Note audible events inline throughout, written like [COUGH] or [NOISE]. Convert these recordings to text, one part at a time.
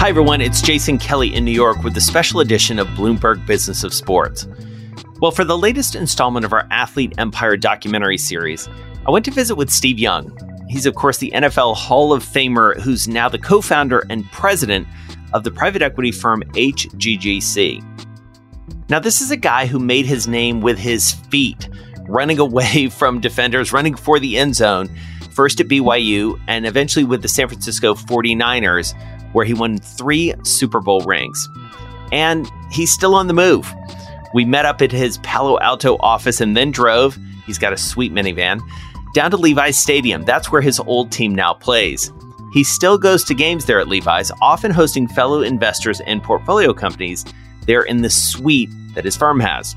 Hi, everyone. It's Jason Kelly in New York with the special edition of Bloomberg Business of Sports. Well, for the latest installment of our Athlete Empire documentary series, I went to visit with Steve Young. He's, of course, the NFL Hall of Famer who's now the co founder and president of the private equity firm HGGC. Now, this is a guy who made his name with his feet, running away [LAUGHS] from defenders, running for the end zone, first at BYU and eventually with the San Francisco 49ers where he won three Super Bowl rings. And he's still on the move. We met up at his Palo Alto office and then drove, he's got a sweet minivan, down to Levi's Stadium. That's where his old team now plays. He still goes to games there at Levi's, often hosting fellow investors and portfolio companies there in the suite that his firm has.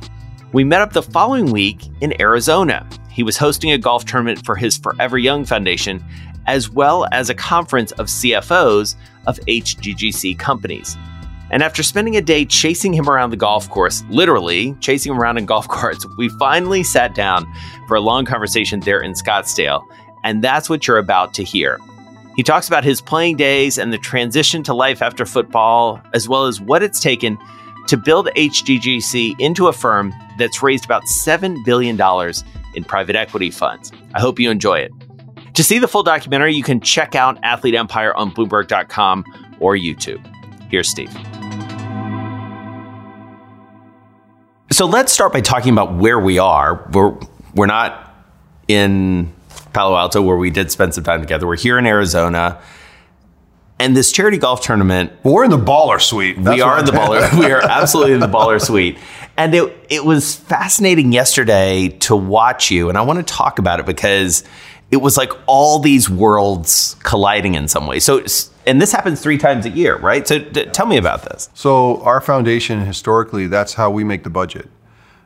We met up the following week in Arizona. He was hosting a golf tournament for his Forever Young Foundation, as well as a conference of CFOs of HGGC companies. And after spending a day chasing him around the golf course, literally chasing him around in golf [LAUGHS] carts, we finally sat down for a long conversation there in Scottsdale. And that's what you're about to hear. He talks about his playing days and the transition to life after football, as well as what it's taken to build HGGC into a firm that's raised about $7 billion in private equity funds. I hope you enjoy it. To see the full documentary, you can check out Athlete Empire on Bloomberg.com or YouTube. Here's Steve. So let's start by talking about where we are. We're, we're not in Palo Alto where we did spend some time together. We're here in Arizona. And this charity golf tournament. We're in the baller suite. That's we are in the baller. we are absolutely in the baller suite. And it, it was fascinating yesterday to watch you. And I want to talk about it because it was like all these worlds colliding in some way. So, and this happens three times a year, right? So, d- tell me about this. So, our foundation historically, that's how we make the budget.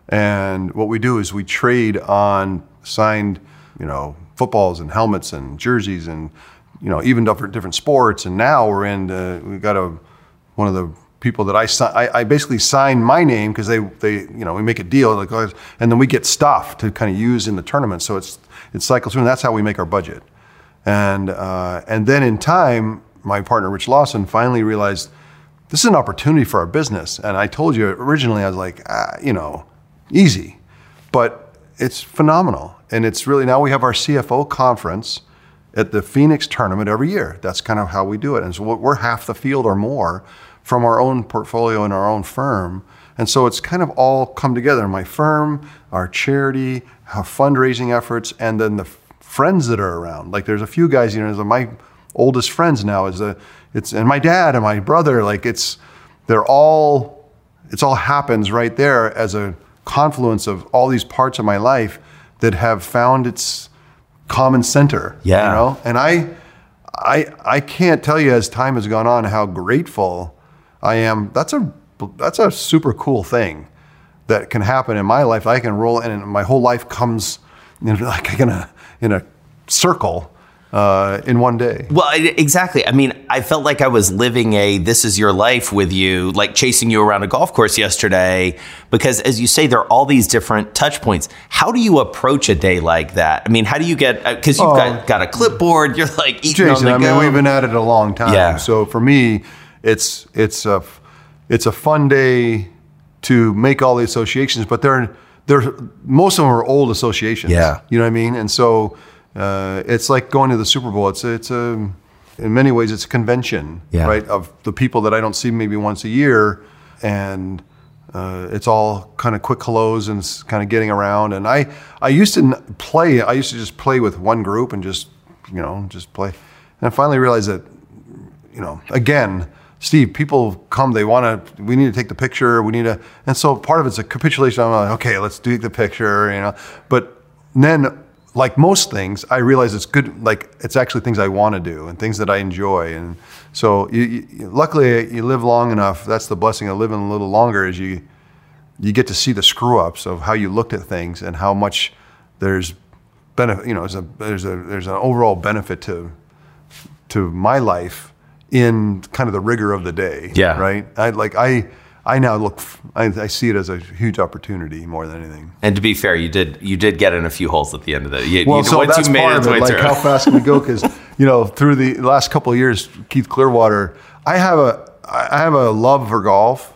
And what we do is we trade on signed, you know, footballs and helmets and jerseys and, you know, even different different sports. And now we're in, we've got a one of the people that I, I, I basically sign my name because they, they, you know, we make a deal, like, and then we get stuff to kind of use in the tournament. So it's it cycles through, and that's how we make our budget. And uh, and then in time, my partner Rich Lawson finally realized this is an opportunity for our business. And I told you originally, I was like, ah, you know, easy, but it's phenomenal. And it's really now we have our CFO conference at the Phoenix tournament every year. That's kind of how we do it. And so we're half the field or more from our own portfolio and our own firm. And so it's kind of all come together. My firm, our charity, fundraising efforts, and then the friends that are around. Like there's a few guys, you know, my oldest friends now is a, it's, and my dad and my brother, like it's, they're all, it's all happens right there as a confluence of all these parts of my life that have found its common center. Yeah. You know, and I, I, I can't tell you as time has gone on how grateful I am. That's a, that's a super cool thing that can happen in my life. I can roll in, and my whole life comes in [LAUGHS] like in a in a circle uh, in one day. Well, exactly. I mean, I felt like I was living a "this is your life" with you, like chasing you around a golf course yesterday. Because, as you say, there are all these different touch points. How do you approach a day like that? I mean, how do you get? Because uh, you've got, oh. got a clipboard. You're like eating Jason. I mean, we've been at it a long time. Yeah. So for me, it's it's a it's a fun day to make all the associations, but they're they're most of them are old associations. Yeah. you know what I mean. And so uh, it's like going to the Super Bowl. It's it's a in many ways it's a convention, Yeah. right? Of the people that I don't see maybe once a year, and uh, it's all kind of quick hellos and kind of getting around. And I I used to play. I used to just play with one group and just you know just play. And I finally realized that you know, again, Steve, people come, they want to, we need to take the picture, we need to, and so part of it's a capitulation. I'm like, okay, let's do the picture, you know. But then, like most things, I realize it's good, like it's actually things I want to do and things that I enjoy. And so, you, you, luckily, you live long enough. That's the blessing of living a little longer, is you you get to see the screw ups of how you looked at things and how much there's benefit. You know, there's a there's a there's an overall benefit to to my life in kind of the rigor of the day. Yeah. Right. I like I I now look I, I see it as a huge opportunity more than anything. And to be fair, you did you did get in a few holes at the end of the you, Well, you, so that's you made part of it. Like through. how fast can we go? Because you know, through the last couple of years, Keith Clearwater, I have a I have a love for golf.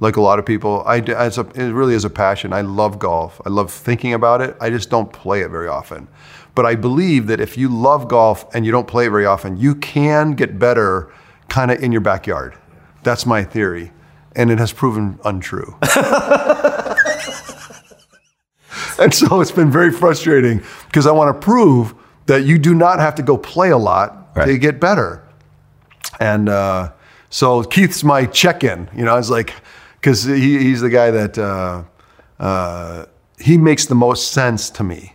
Like a lot of people, I as a, it really is a passion. I love golf. I love thinking about it. I just don't play it very often. But I believe that if you love golf and you don't play very often, you can get better kind of in your backyard. That's my theory. And it has proven untrue. [LAUGHS] And so it's been very frustrating because I want to prove that you do not have to go play a lot to get better. And uh, so Keith's my check-in. You know, I was like because he, he's the guy that uh, uh, he makes the most sense to me.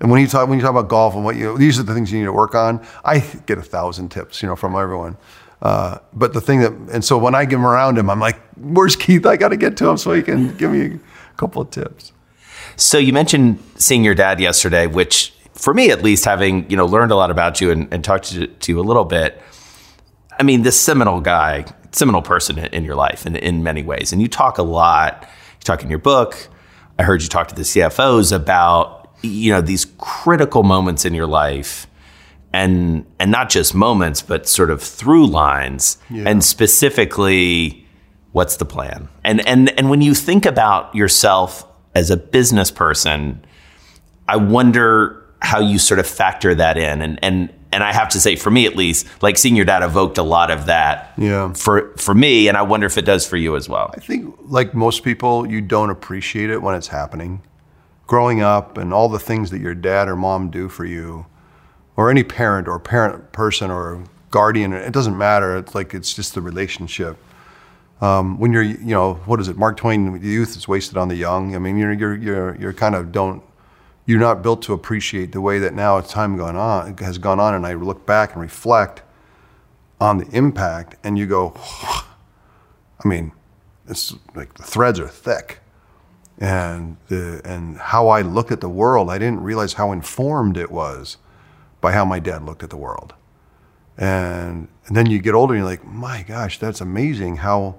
And when you talk when you talk about golf and what you these are the things you need to work on, I get a thousand tips, you know, from everyone. Uh, but the thing that and so when I get around him, I'm like, "Where's Keith? I got to get to him so he can give me a couple of tips." So you mentioned seeing your dad yesterday, which for me at least, having you know learned a lot about you and, and talked to, to you a little bit. I mean, this seminal guy, seminal person in, your life in, in many ways, and you talk a lot. You talk in your book. I heard you talk to the CFOs about you know these critical moments in your life, and and not just moments, but sort of through lines, and specifically what's the plan and and and when you think about yourself as a business person i wonder how you sort of factor that in and and and i have to say for me at least like seeing your dad evoked a lot of that Yeah. for for me and i wonder if it does for you as well I think, like most people, you don't appreciate it when it's happening. Growing up and all the things that your dad or mom do for you, or any parent or parent person or guardian, it doesn't matter. It's like it's just the relationship. Um, when you're, you know, what is it? Mark Twain, the youth is wasted on the young. I mean, you're, you're, you're, you're kind of don't, you're not built to appreciate the way that now as time gone on has gone on, and I look back and reflect on the impact, and you go, I mean, it's like the threads are thick. And the, and how I looked at the world, I didn't realize how informed it was by how my dad looked at the world. And, and then you get older and you're like, my gosh, that's amazing how,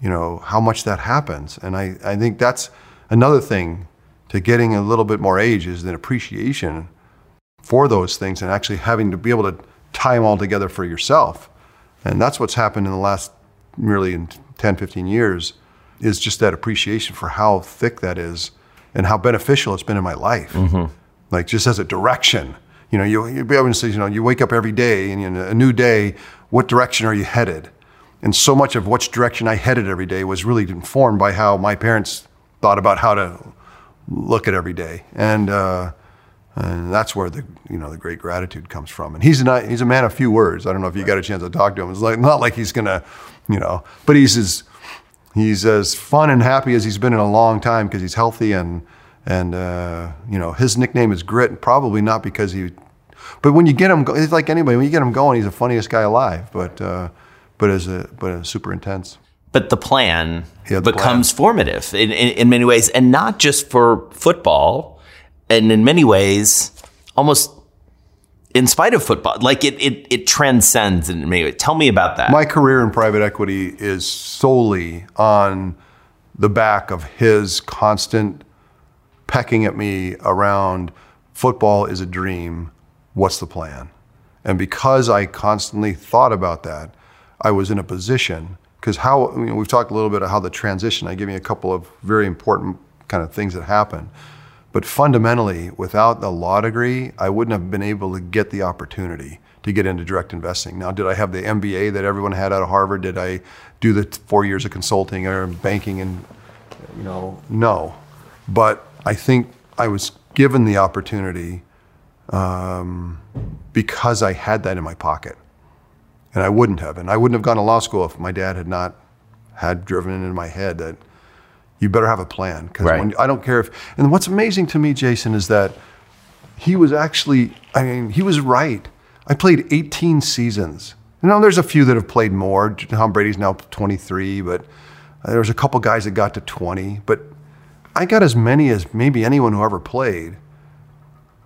you know, how much that happens. And I, I think that's another thing to getting a little bit more age is an appreciation for those things and actually having to be able to tie them all together for yourself. And that's what's happened in the last really in 10, 15 years is just that appreciation for how thick that is and how beneficial it's been in my life. Like just as a direction. You know, you, you'd be able to say, you know, you wake up every day and in a new day, what direction are you headed? And so much of which direction I headed every day was really informed by how my parents thought about how to look at every day. And, uh, and that's where the you know the great gratitude comes from. And he's not he's a man of few words. I don't know if you got a chance to talk to him. It's like not like he's gonna, you know, but he's as he's as fun and happy as he's been in a long time because he's healthy and and uh, you know his nickname is Grit. Probably not because he, but when you get him, it's like anybody. When you get him going, he's the funniest guy alive. But uh, but as a but a super intense. but the plan Yeah, the becomes formative in, in, in many ways, and not just for football, and in many ways, almost in spite of football, like it it, it transcends in many. Tell me about that. My career in private equity is solely on the back of his constant pecking at me around football is a dream. What's the plan? And because I constantly thought about that, I was in a position because how you know, we've talked a little bit of how the transition. I give you a couple of very important kind of things that happen, but fundamentally, without the law degree, I wouldn't have been able to get the opportunity to get into direct investing. Now, did I have the MBA that everyone had out of Harvard? Did I do the four years of consulting or banking? And you know, no, but I think I was given the opportunity um, because I had that in my pocket and I wouldn't have. And I wouldn't have gone to law school if my dad had not had driven it in my head that you better have a plan. Because Right. I don't care if. And what's amazing to me, Jason, is that he was actually. I mean, he was right. I played 18 seasons. You know, there's a few that have played more. Tom Brady's now 23, but uh, there's a couple guys that got to 20. But I got as many as maybe anyone who ever played.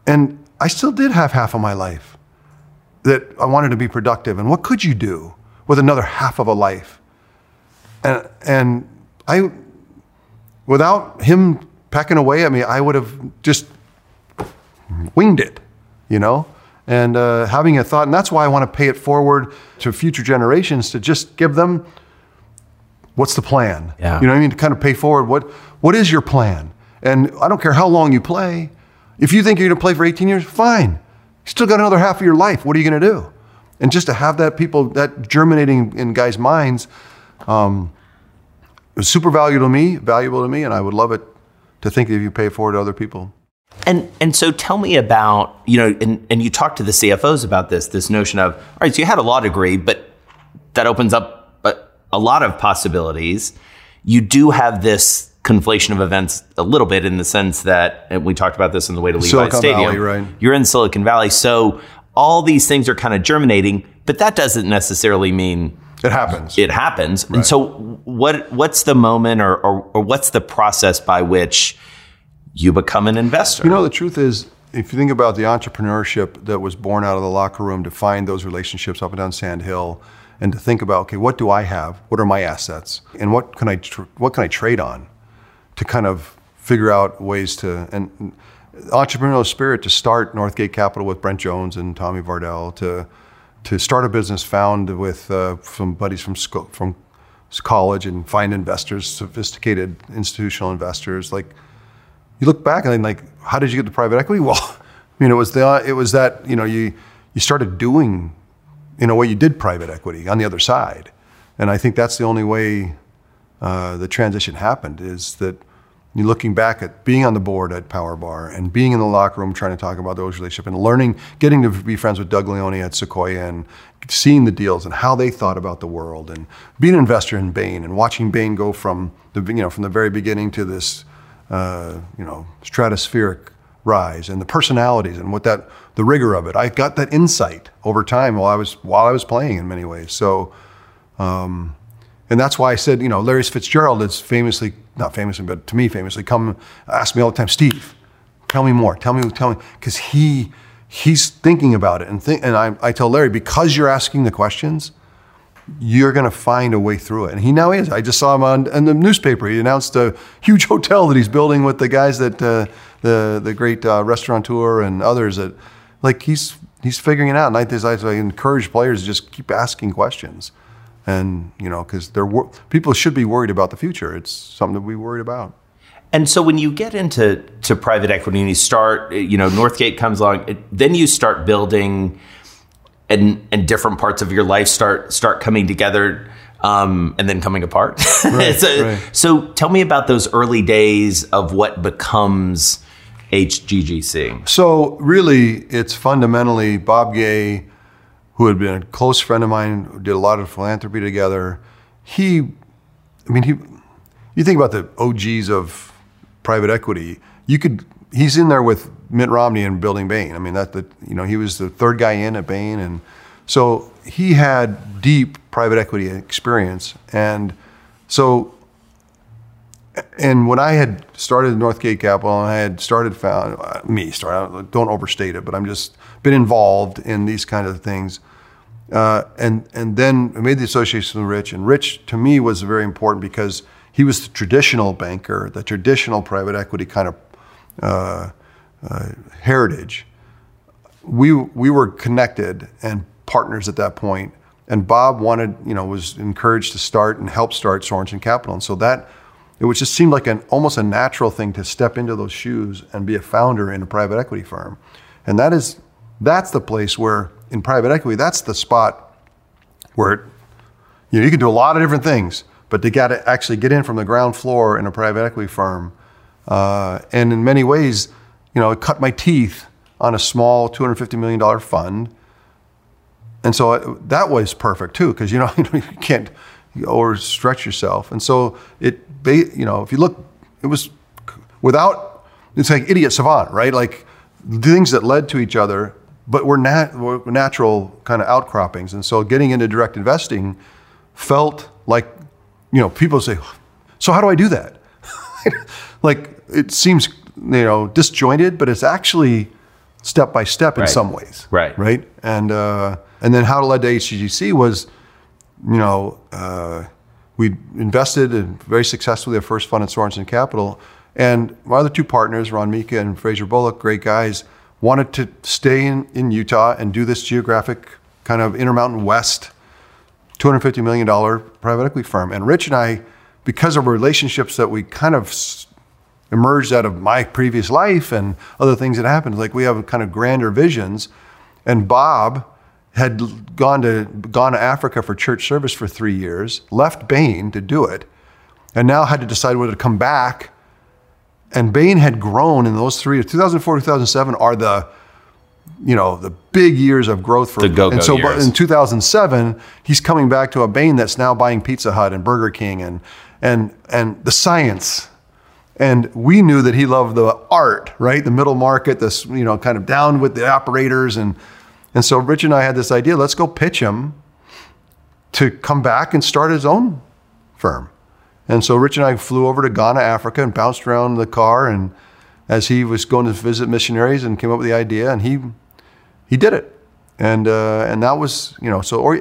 And I still did have half of my life that I wanted to be productive. And what could you do with another half of a life? And, and I, without him pecking away at me, I would have just winged it, you know? And uh, having a thought, and that's why I want to pay it forward to future generations to just give them what's the plan? Yeah. You know what I mean? To kind of pay forward what what is your plan? And I don't care how long you play. If you think you're going to play for 18 years, fine. You still got another half of your life. What are you going to do? And just to have that people that germinating in guys' minds um, was super valuable to me, valuable to me, and I would love it to think that if you pay for it forward to other people. And and so tell me about you know and, and you talked to the CFOs about this this notion of all right so you had a law degree but that opens up a, a lot of possibilities. You do have this conflation of events a little bit in the sense that and we talked about this in the way to Levi Silicon Stadium. Valley, right. You're in Silicon Valley, so all these things are kind of germinating, but that doesn't necessarily mean It happens. it happens. And so what what's the moment or, or or what's the process by which you become an investor? You know, the truth is, if you think about the entrepreneurship that was born out of the locker room to find those relationships up and down Sand Hill, and to think about, okay, what do I have? What are my assets? And what can I tr- what can I trade on? To kind of figure out ways to and entrepreneurial spirit to start Northgate Capital with Brent Jones and Tommy Vardell to to start a business found with uh, some buddies from sco- from college and find investors, sophisticated institutional investors like you look back and then like, how did you get to private equity? [LAUGHS] Well, you know, it was the it was that you know you you started doing in a way you did private equity on the other side, and I think that's the only way uh, the transition happened is that looking back at being on the board at Power Bar and being in the locker room trying to talk about those relationships and learning, getting to be friends with Doug Leone at Sequoia and seeing the deals and how they thought about the world and being an investor in Bain and watching Bain go from the you know from the very beginning to this uh, you know stratospheric rise and the personalities and what that the rigor of it. I got that insight over time while I was while I was playing in many ways. So. Um, and that's why I said, you know, Larry Fitzgerald is famously, not famously, but to me famously, come ask me all the time, Steve, tell me more, tell me, tell me, because he he's thinking about it, and think, and I, I tell Larry because you're asking the questions, you're going to find a way through it, and he now is. I just saw him on in the newspaper. He announced a huge [LAUGHS] hotel that he's building with the guys that uh, the the great uh, restaurateur and others that, like he's he's figuring it out. And I, I encourage players to just keep asking questions and you know because they're wor- people should be worried about the future it's something to be worried about And so when you get into to private equity and you start, you know, Northgate comes along, it, then you start building, and and different parts of your life start start coming together, um, and then coming apart. [LAUGHS] Right, so, right. so tell me about those early days of what becomes HGGC. so really it's fundamentally bob gay who had been a close friend of mine did a lot of philanthropy together. He i mean he you think about the og's of private equity you could he's in there with mitt romney and building bain. I mean that the you know he was the third guy in at bain and so he had deep private equity experience. And so and when I had started Northgate Capital, I had started found me start. Don't overstate it, but I'm just been involved in these kind of things, uh, and and then I made the association with Rich, and Rich to me was very important because he was the traditional banker, the traditional private equity kind of uh, uh, heritage. We we were connected and partners at that point, and Bob wanted, you know, was encouraged to start and help start Sorenson Capital. And so that, it would just seem like an almost a natural thing to step into those shoes and be a founder in a private equity firm. And that is, that's the place where in private equity, that's the spot where it, you know, you can do a lot of different things, but to get to actually get in from the ground floor in a private equity firm, uh, and in many ways, you know, it cut my teeth on a small $250 million fund and so uh, that was perfect too, because you know [LAUGHS] you can't overstretch yourself. And so it, you know, if you look, it was without. It's like idiot savant, right? Like things that led to each other, but were, nat- were natural kind of outcroppings. And so getting into direct investing felt like, you know, people say, "So how do I do that?" [LAUGHS] like it seems, you know, disjointed, but it's actually step by step in right. some ways. Right. Right. And uh, and then how it led to HGGC was, you know, uh, we invested in very successfully our first fund at Sorenson Capital. And my other two partners, Ron Mika and Fraser Bullock, great guys, wanted to stay in, in Utah and do this geographic kind of Intermountain West, $250 million private equity firm. And Rich and I, because of relationships that we kind of emerged out of my previous life and other things that happened, like we have kind of grander visions. And Bob, had gone to gone to Africa for church service for three years, left Bain to do it, and now had to decide whether to come back. And Bain had grown in those three. years. 2004, 2007 are the you know the big years of growth for the go and so years. in 2007 he's coming back to a Bain that's now buying Pizza Hut and Burger King and and and the science and we knew that he loved the art right the middle market this you know kind of down with the operators and and so Rich and I had this idea let's go pitch him to come back and start his own firm. And so Rich and I flew over to Ghana, Africa, and bounced around the car. And as he was going to visit missionaries and came up with the idea, and he he did it. And uh, and that was you know so or,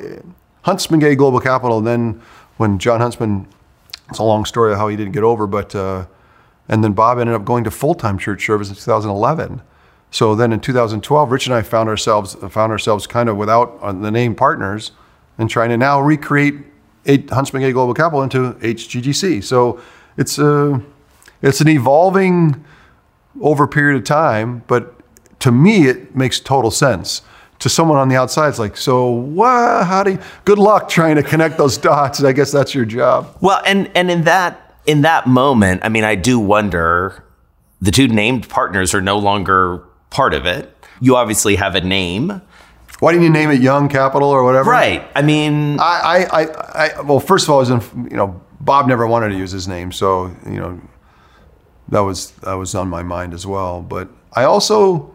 Huntsman Gay Global Capital. And then when John Huntsman, it's a long story of how he didn't get over, but uh, and then Bob ended up going to full time church service in 2011. So then in 2012, Rich and I found ourselves found ourselves kind of without uh, the name partners, and trying to now recreate Huntsman Gay Global Capital into HGGC. So it's a it's an evolving over a period of time, but to me it makes total sense. To someone on the outside, it's like, so what? How do you? Good luck trying to connect those [LAUGHS] dots. I guess that's your job. Well, and and in that in that moment, I mean, I do wonder. The two named partners are no longer part of it. You obviously have a name. Why didn't you name it Young Capital or whatever? Right. I mean, I, I, I, I well, first of all, I was in, you know, Bob never wanted to use his name, so you know, that was that was on my mind as well. But I also,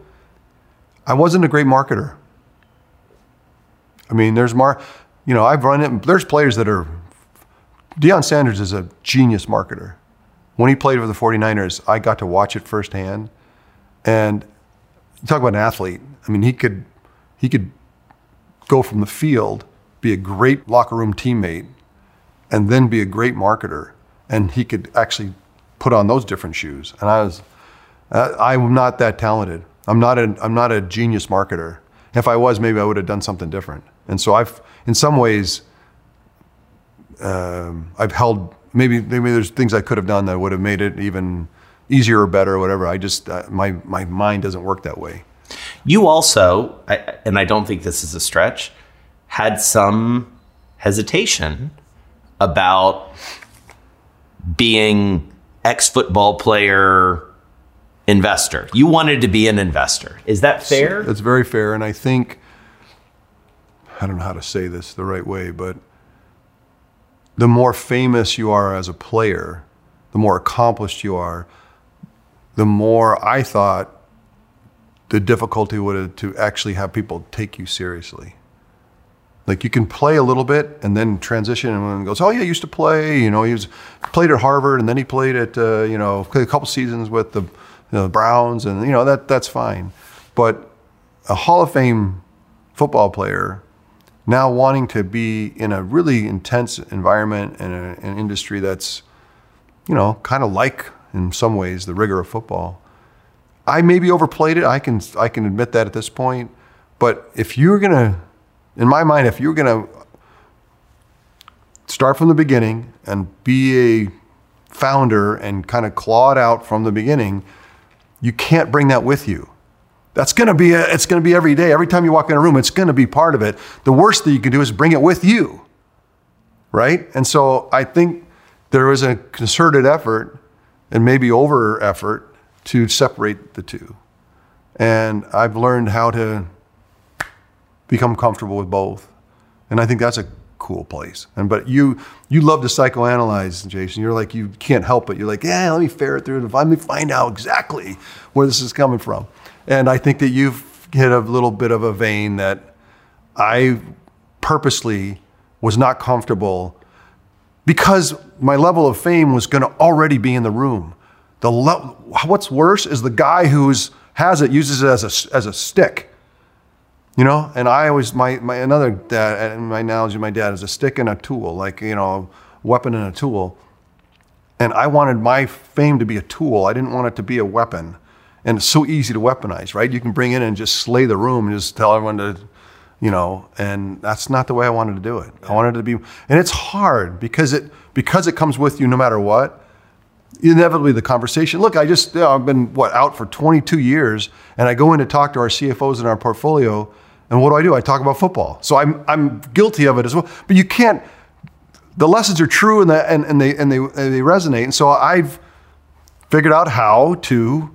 I wasn't a great marketer. I mean, there's mar, you know, I've run it. There's players that are. Deion Sanders is a genius marketer. When he played for the 49ers, I got to watch it firsthand, and talk about an athlete. I mean, he could he could go from the field, be a great locker room teammate, and then be a great marketer. And he could actually put on those different shoes. And I was, uh, I'm not that talented. I'm not a I'm not a genius marketer. If I was, maybe I would have done something different. And so I've, in some ways, um, I've held maybe maybe there's things I could have done that would have made it even easier or better or whatever. I just uh, my my mind doesn't work that way. You also, I, and I don't think this is a stretch, had some hesitation about being ex football player investor. You wanted to be an investor. Is that fair? That's very fair, and I think I don't know how to say this the right way, but the more famous you are as a player, the more accomplished you are, the more I thought the difficulty would have to actually have people take you seriously. Like you can play a little bit and then transition and goes, oh yeah, I used to play. You know, he was played at Harvard and then he played at uh, you know a couple seasons with the, you know, the Browns and you know that that's fine. But a Hall of Fame football player now wanting to be in a really intense environment and an industry that's you know kind of like in some ways the rigor of football I maybe overplayed it. I can I can admit that at this point. But if you're gonna, in my mind, if you're gonna start from the beginning and be a founder and kind of claw it out from the beginning, you can't bring that with you. That's to be a, it's to be every day. Every time you walk in a room, it's to be part of it. The worst that you can do is bring it with you. Right? And so I think there was a concerted effort and maybe over effort to separate the two. And I've learned how to become comfortable with both. And I think that's a cool place. And but you you love to psychoanalyze, Jason. You're like you can't help it. You're like, yeah, let me ferret through. Let me find out exactly where this is coming from. And I think that you've hit a little bit of a vein that I purposely was not comfortable because my level of fame was going to already be in the room. The le- what's worse is the guy who has it uses it as a as a stick. You know, and I always my my another dad uh, my analogy my dad is a stick and a tool, like you know, weapon and a tool. And I wanted my fame to be a tool. I didn't want it to be a weapon. And it's so easy to weaponize, right? You can bring in and just slay the room and just tell everyone to, you know, and that's not the way I wanted to do it. I wanted it to be, and it's hard because it because it comes with you no matter what inevitably the conversation. Look, I just you know, I've been what out for 22 years, and I go in to talk to our CFOs in our portfolio, and what do I do? I talk about football. So I'm I'm guilty of it as well. But you can't. The lessons are true and, the, and, and they and they and they resonate. And so I've figured out how to.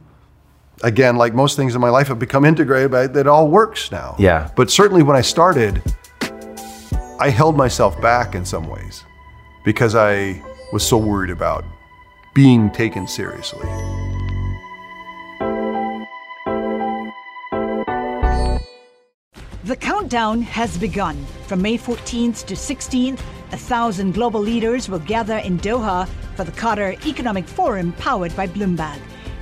Again, like most things in my life, have become integrated. But it all works now. Yeah. But certainly when I started, I held myself back in some ways because I was so worried about being taken seriously. The countdown has begun. From May 14th to 16th, a thousand global leaders will gather in Doha for the Qatar Economic Forum powered by Bloomberg.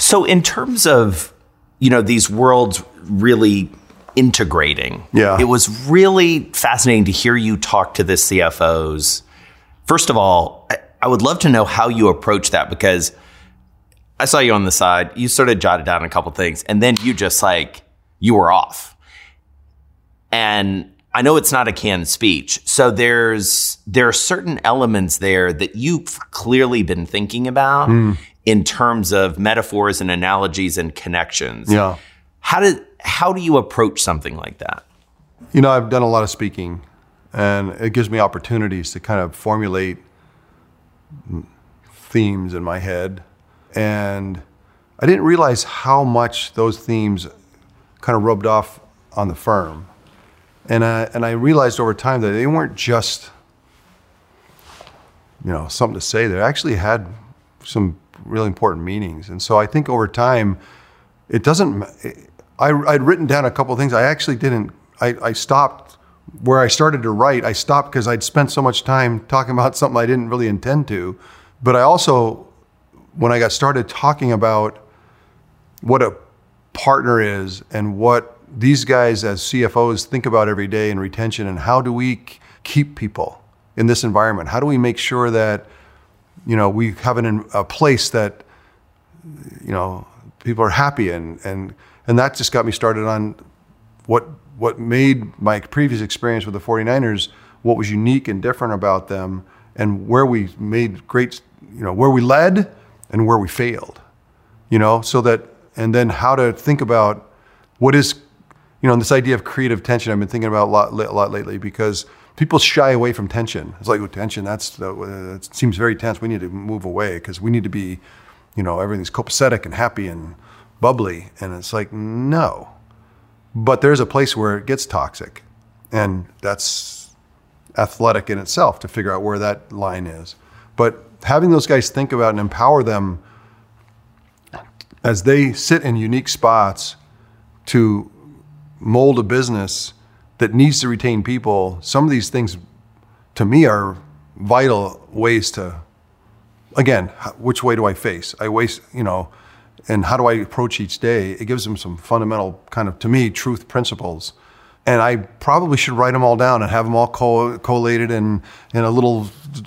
So, in terms of you know these worlds really integrating, Yeah. it was really fascinating to hear you talk to the CFOs. First of all, I- would love to know how you approach that because I saw you on the side. You sort of jotted down a couple things, and then you just like you were off. And I know it's not a canned speech, so there's there are certain elements there that you've clearly been thinking about Hmm. In terms of metaphors and analogies and connections. Yeah. How did how do you approach something like that? You know, I've done a lot of speaking, and it gives me opportunities to kind of formulate themes in my head. And I didn't realize how much those themes kind of rubbed off on the firm. And I, and I realized over time that they weren't just, you know, something to say. They actually had some really important meanings. And so I think over time, it doesn't. I, I'd written down a couple of things. I actually didn't. I, I stopped where I started to write. I stopped because I'd spent so much time talking about [LAUGHS] something I didn't really intend to. But I also, when I got started talking about what a partner is and what these guys as CFOs think about every day in retention and how do we keep people in this environment? How do we make sure that you know we have an, a place that you know people are happy in. And and that just got me started on what what made my previous experience with the 49ers what was unique and different about them and where we made great you know where we led and where we failed you know so that and then how to think about what is you know this idea of creative tension i've been thinking about a lot, a lot lately because people shy away from tension it's like oh, tension that's uh, it seems very tense we need to move away because we need to be you know everything's copacetic and happy and bubbly and it's like no But there's a place where it gets toxic. And that's athletic in itself to figure out where that line is. But having those guys think about and empower them as they sit in unique spots to mold a business that needs to retain people, some of these things to me are vital ways to, again, which way do I face? I waste, you know, and how do I approach each day? It gives them some fundamental kind of, to me, truth principles. And I probably should write them all down and have them all co- collated in, in a little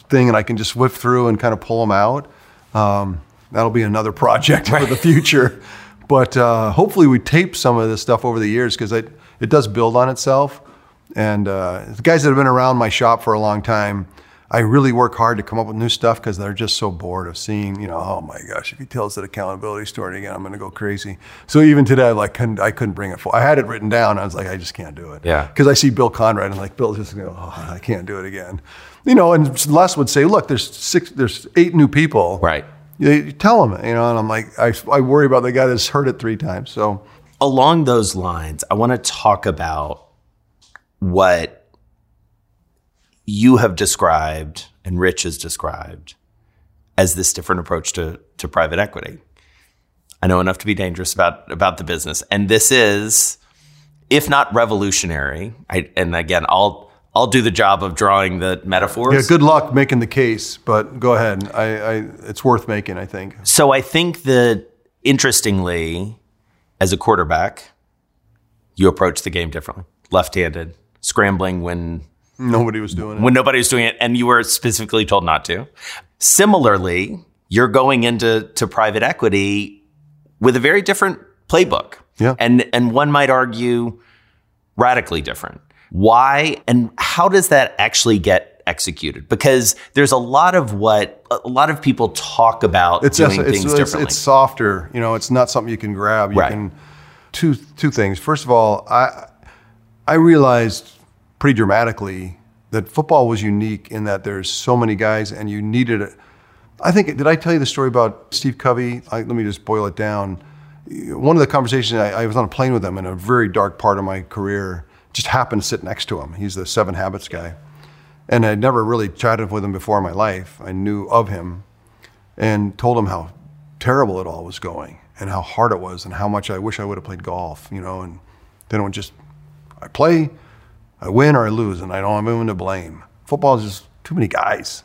thing, and I can just whip through and kind of pull them out. Um, that'll be another project for the future. But uh, hopefully, we tape some of this stuff over the years because it, it does build on itself. And uh, the guys that have been around my shop for a long time, I really work hard to come up with new stuff because they're just so bored of seeing, you know, oh my gosh, if he tells that accountability story again, I'm going to go crazy. So even today, I like couldn't, I couldn't bring it. Full. I had it written down. I was like, I just can't do it. Yeah. Because I see Bill Conrad and like Bill just go, oh, I can't do it again. You know, and Les would say, look, there's six, there's eight new people. Right. You, you tell them, you know, and I'm like, I, I worry about the guy that's heard it three times. So along those lines, I want to talk about what you have described and Rich has described as this different approach to, to private equity. I know enough to be dangerous about, about the business. And this is, if not revolutionary, I, and again, I'll, I'll do the job of drawing the metaphors. Yeah, good luck making the case, but go ahead. I, I, it's worth making, I think. So I think that interestingly, as a quarterback, you approach the game differently. Left-handed, scrambling when nobody was doing it. When nobody was doing it, and you were specifically told not to. Similarly, you're going into to private equity with a very different playbook. Yeah. And and one might argue radically different. Why and how does that actually get executed? Because there's a lot of what a lot of people talk about it's doing just, things it's, differently. It's, it's softer. You know, it's not something you can grab. You Right. can two two things. First of all, I I realized pretty dramatically that football was unique in that there's so many guys and you needed it. I think did I tell you the story about Steve Covey? I, let me just boil it down. One of the conversations I, I was on a plane with him in a very dark part of my career. Just happened to sit next to him. He's the Seven Habits guy, and I'd never really chatted with him before in my life. I knew of him, and told him how terrible it all was going and how hard it was and how much I wish I would have played golf. You know, and they don't just I play, I win or I lose, and I don't have anyone to blame. Football is just too many guys,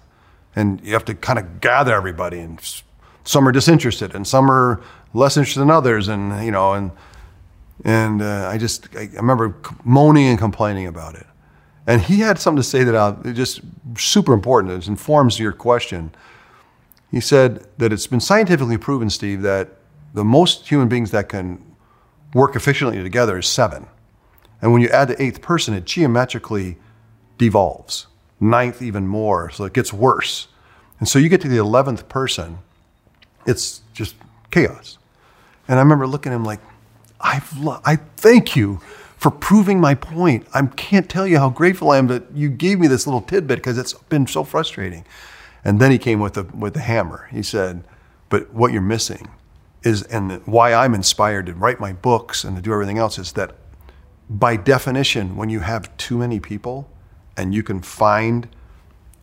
and you have to kind of gather everybody. And some are disinterested, and some are less interested than others, and you know, and and uh, I just I remember moaning and complaining about it. And he had something to say that just super important. It informs your question. He said that it's been scientifically proven, Steve, that the most human beings that can work efficiently together is seven. And when you add the eighth person, it geometrically devolves. Ninth, even more. So it gets worse. And so you get to the 11th person, it's just chaos. And I remember looking at him like, I've lo- I thank you for proving my point. I can't tell you how grateful I am that you gave me this little tidbit because it's been so frustrating. And then he came with the, with the hammer. He said, But what you're missing is, and why I'm inspired to write my books and to do everything else, is that by definition, when you have too many people and you can find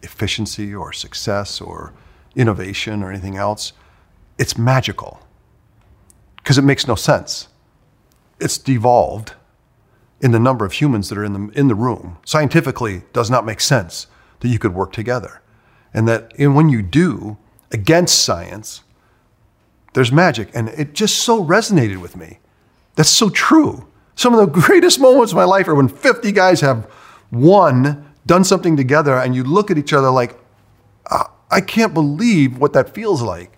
efficiency or success or innovation or anything else, it's magical because it makes no sense. It's devolved in the number of humans that are in the, in the room. Scientifically, does not make sense that you could work together. And that and when you do, against science, there's magic. And it just so resonated with me. That's so true. Some of the [LAUGHS] greatest moments of my life are when 50 guys have one done something together and you look at each other like, "Ah, I can't believe what that feels like.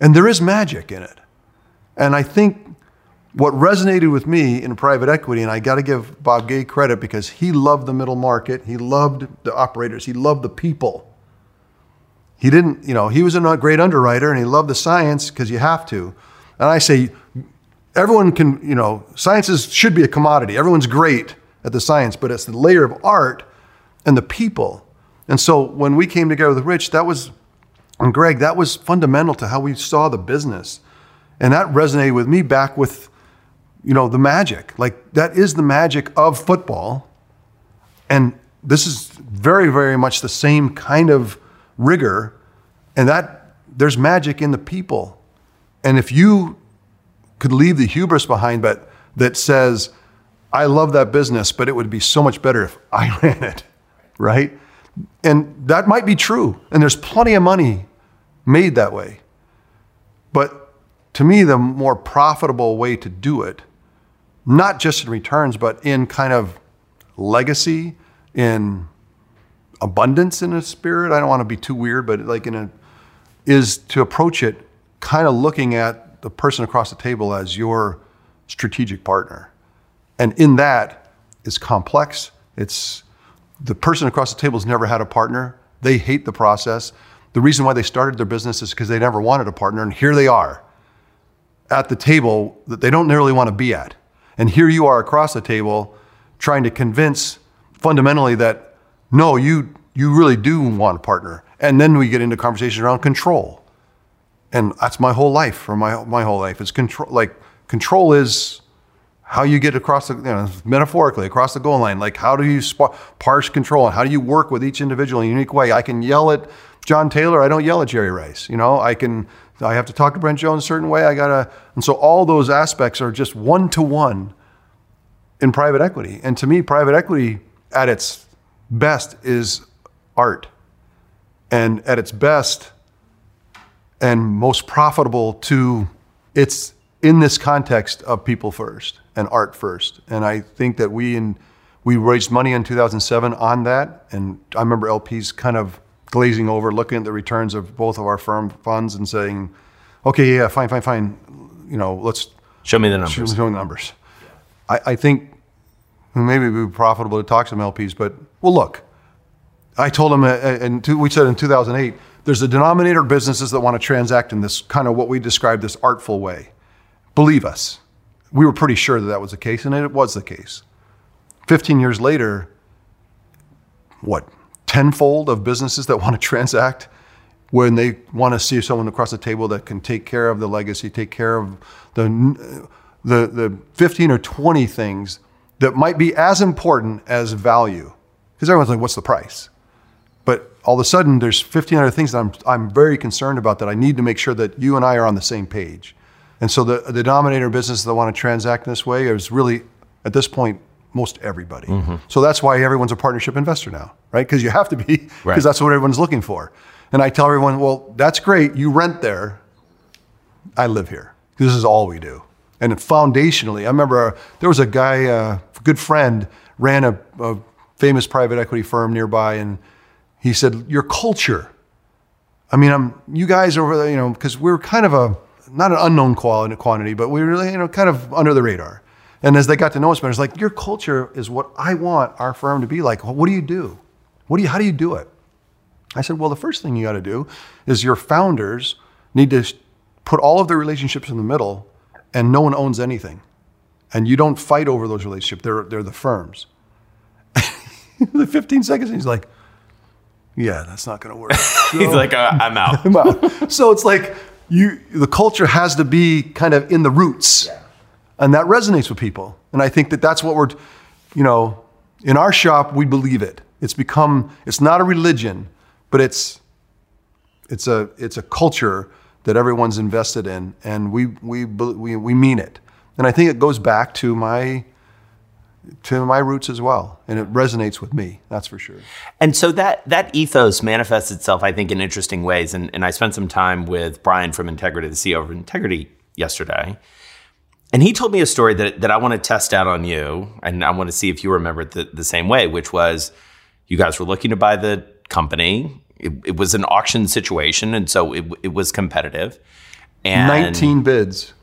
And there is magic in it. And I think what resonated with me in private equity, and I got to give Bob Gay credit because he loved the middle market, he loved the operators, he loved the people. He didn't, you know, he was a great underwriter and he loved the science because you have to. And I say, everyone can, you know, sciences should be a commodity. Everyone's great at the science, but it's the layer of art and the people. And so when we came together with Rich, that was, and Greg, that was fundamental to how we saw the business. And that resonated with me back with, you know, the magic. Like that is the magic of football. And this is very, very much the same kind of rigor. And that there's magic in the people. And if you could leave the hubris behind, but that says, I love that business, but it would be so much better if I [LAUGHS] ran it, right? And that might be true. And there's plenty of money made that way. But to me, the more profitable way to do it, not just in returns, but in kind of legacy, in abundance in a spirit. I don't want to be too weird, but like in a, is to approach it kind of looking at the person across the table as your strategic partner. And in that is complex. It's the person across the table has never had a partner. They hate the process. The reason why they started their business is because they never wanted a partner, and here they are at the table that they don't nearly want to be at. And here you are across the table trying to convince fundamentally that no, you you really do want a partner. And then we get into conversations around control. And that's my whole life for my my whole life. It's control like control is how you get across the you know, metaphorically across the goal line. Like how do you sp- parse control and how do you work with each individual in a unique way? I can yell at John Taylor. I don't yell at Jerry Rice. You know, I can I have to talk to Brent Jones a certain way. I gotta, and so all those aspects are just one to one in private equity. And to me, private equity at its best is art. And at its best and most profitable to it's in this context of people first and art first. And I think that we in we raised money in 2007 on that. And I remember LPs kind of glazing over, looking at the returns of both of our firm funds and saying, okay, yeah, fine, fine, fine. You know, let's show me the numbers. Show me the numbers. I, I think maybe it would be profitable to talk to some LPs, but well, look, I told them, uh, uh, and we said in 2008, there's a denominator of businesses that want to transact in this kind of what we describe this artful way. Believe us, we were pretty sure that that was the case, and it was the case. 15 years later, what, tenfold of businesses that want to transact when they want to see someone across the table that can take care of the legacy, take care of the, the, the 15 or 20 things that might be as important as value. Because everyone's like, what's the price? But all of a sudden, there's 15 other things that I'm, I'm very concerned about that I need to make sure that you and I are on the same page. And so the, the denominator businesses that want to transact this way is really, at this point, most everybody. Mm-hmm. So that's why everyone's a partnership investor now, right? Because you have to be, because right. that's what everyone's looking for. And I tell everyone, well, that's great. You rent there. I live here. This is all we do. And foundationally, I remember uh, there was a guy, uh, a good friend, ran a, a famous private equity firm nearby, and he said, "Your culture." I mean, I'm you guys over there, you know, because we're kind of a not an unknown quality, quantity, but we are really, you know, kind of under the radar. And as they got to know us better, it's like your culture is what I want our firm to be like. what do you do? What do you? How do you do it? I said, well, the first thing you got to do is your founders need to put all of their relationships in the middle, and no one owns anything, and you don't fight over those relationships. They're they're the firms. [LAUGHS] the 15 seconds, he's like, yeah, that's not going to work. So, [LAUGHS] he's like, uh, I'm out. [LAUGHS] I'm out. So it's like you, the culture has to be kind of in the roots. Yeah. And that resonates with people. And I think that that's what we're, you know, in our shop, we believe it. It's become, it's not a religion, but it's, it's a, it's a culture that everyone's invested in. And we, we, we, we mean it. And I think it goes back to my, to my roots as well and it resonates with me that's for sure and so that that ethos manifests itself i think in interesting ways and, and i spent some time with brian from integrity the ceo of integrity yesterday and he told me a story that, that I want to test out on you, and I want to see if you remember it the, the same way, which was you guys were looking to buy the company. It, it was an auction situation, and so it, it was competitive. And 19 bids.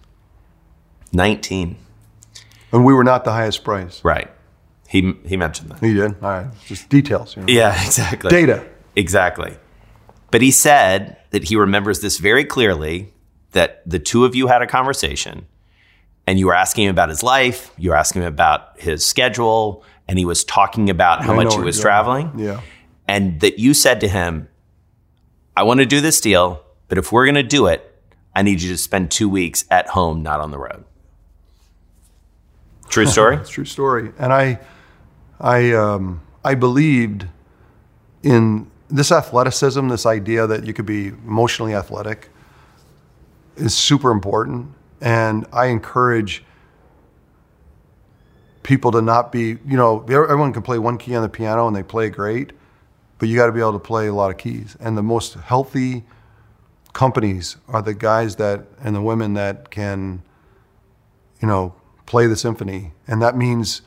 19. And we were not the highest price. Right. He, he mentioned that. He did. All right. Just details. You know? Yeah, exactly. Data. Exactly. But he said that he remembers this very clearly that the two of you had a conversation and you were asking him about his life, you were asking him about his schedule, and he was talking about how I much he was traveling. Yeah. And that you said to him, I want to do this deal, but if we're going to do it, I need you to spend two weeks at home, not on the road. [LAUGHS] True story. it's a true story. And I, I, um, I believed in this athleticism, this idea that you could be emotionally athletic, is super important. And I encourage people to not be, you know, everyone can play one key on the piano and they play great, but you got to be able to play a lot of keys. And the most healthy companies are the guys that and the women that can, you know, play the symphony. And that means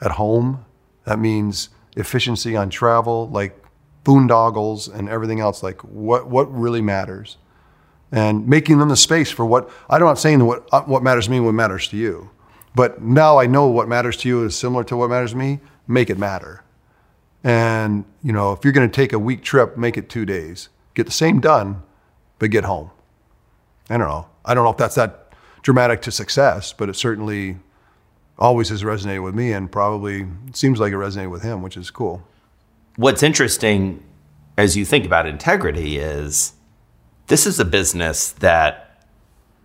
at home, that means efficiency on travel, like boondoggles and everything else, like what, what really matters. And making them the space for what, I'm not saying what, uh, what matters to me, what matters to you. But now I know what matters to you is similar to what matters to me, make it matter. And, you know, if you're going to take a week trip, make it two days. Get the same done, but get home. I don't know. I don't know if that's that dramatic to success, but it certainly always has resonated with me and probably seems like it resonated with him, which is cool. What's interesting as you think about integrity is this is a business that,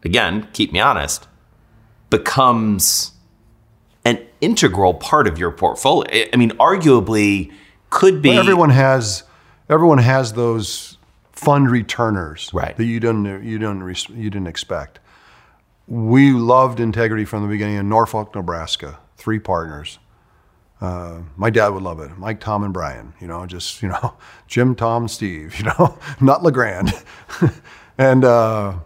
again, keep me honest, becomes an integral part of your portfolio. I mean, arguably could be. Well, everyone has everyone has those fund returners right. that you didn't you didn't you didn't expect. We loved integrity from the beginning in Norfolk, Nebraska. Three partners. Uh, my dad would love it. Mike, Tom, and Brian. You know, just you know, [LAUGHS] Jim, Tom, Steve. [LAUGHS] You know, not LeGrande. [LAUGHS] and uh,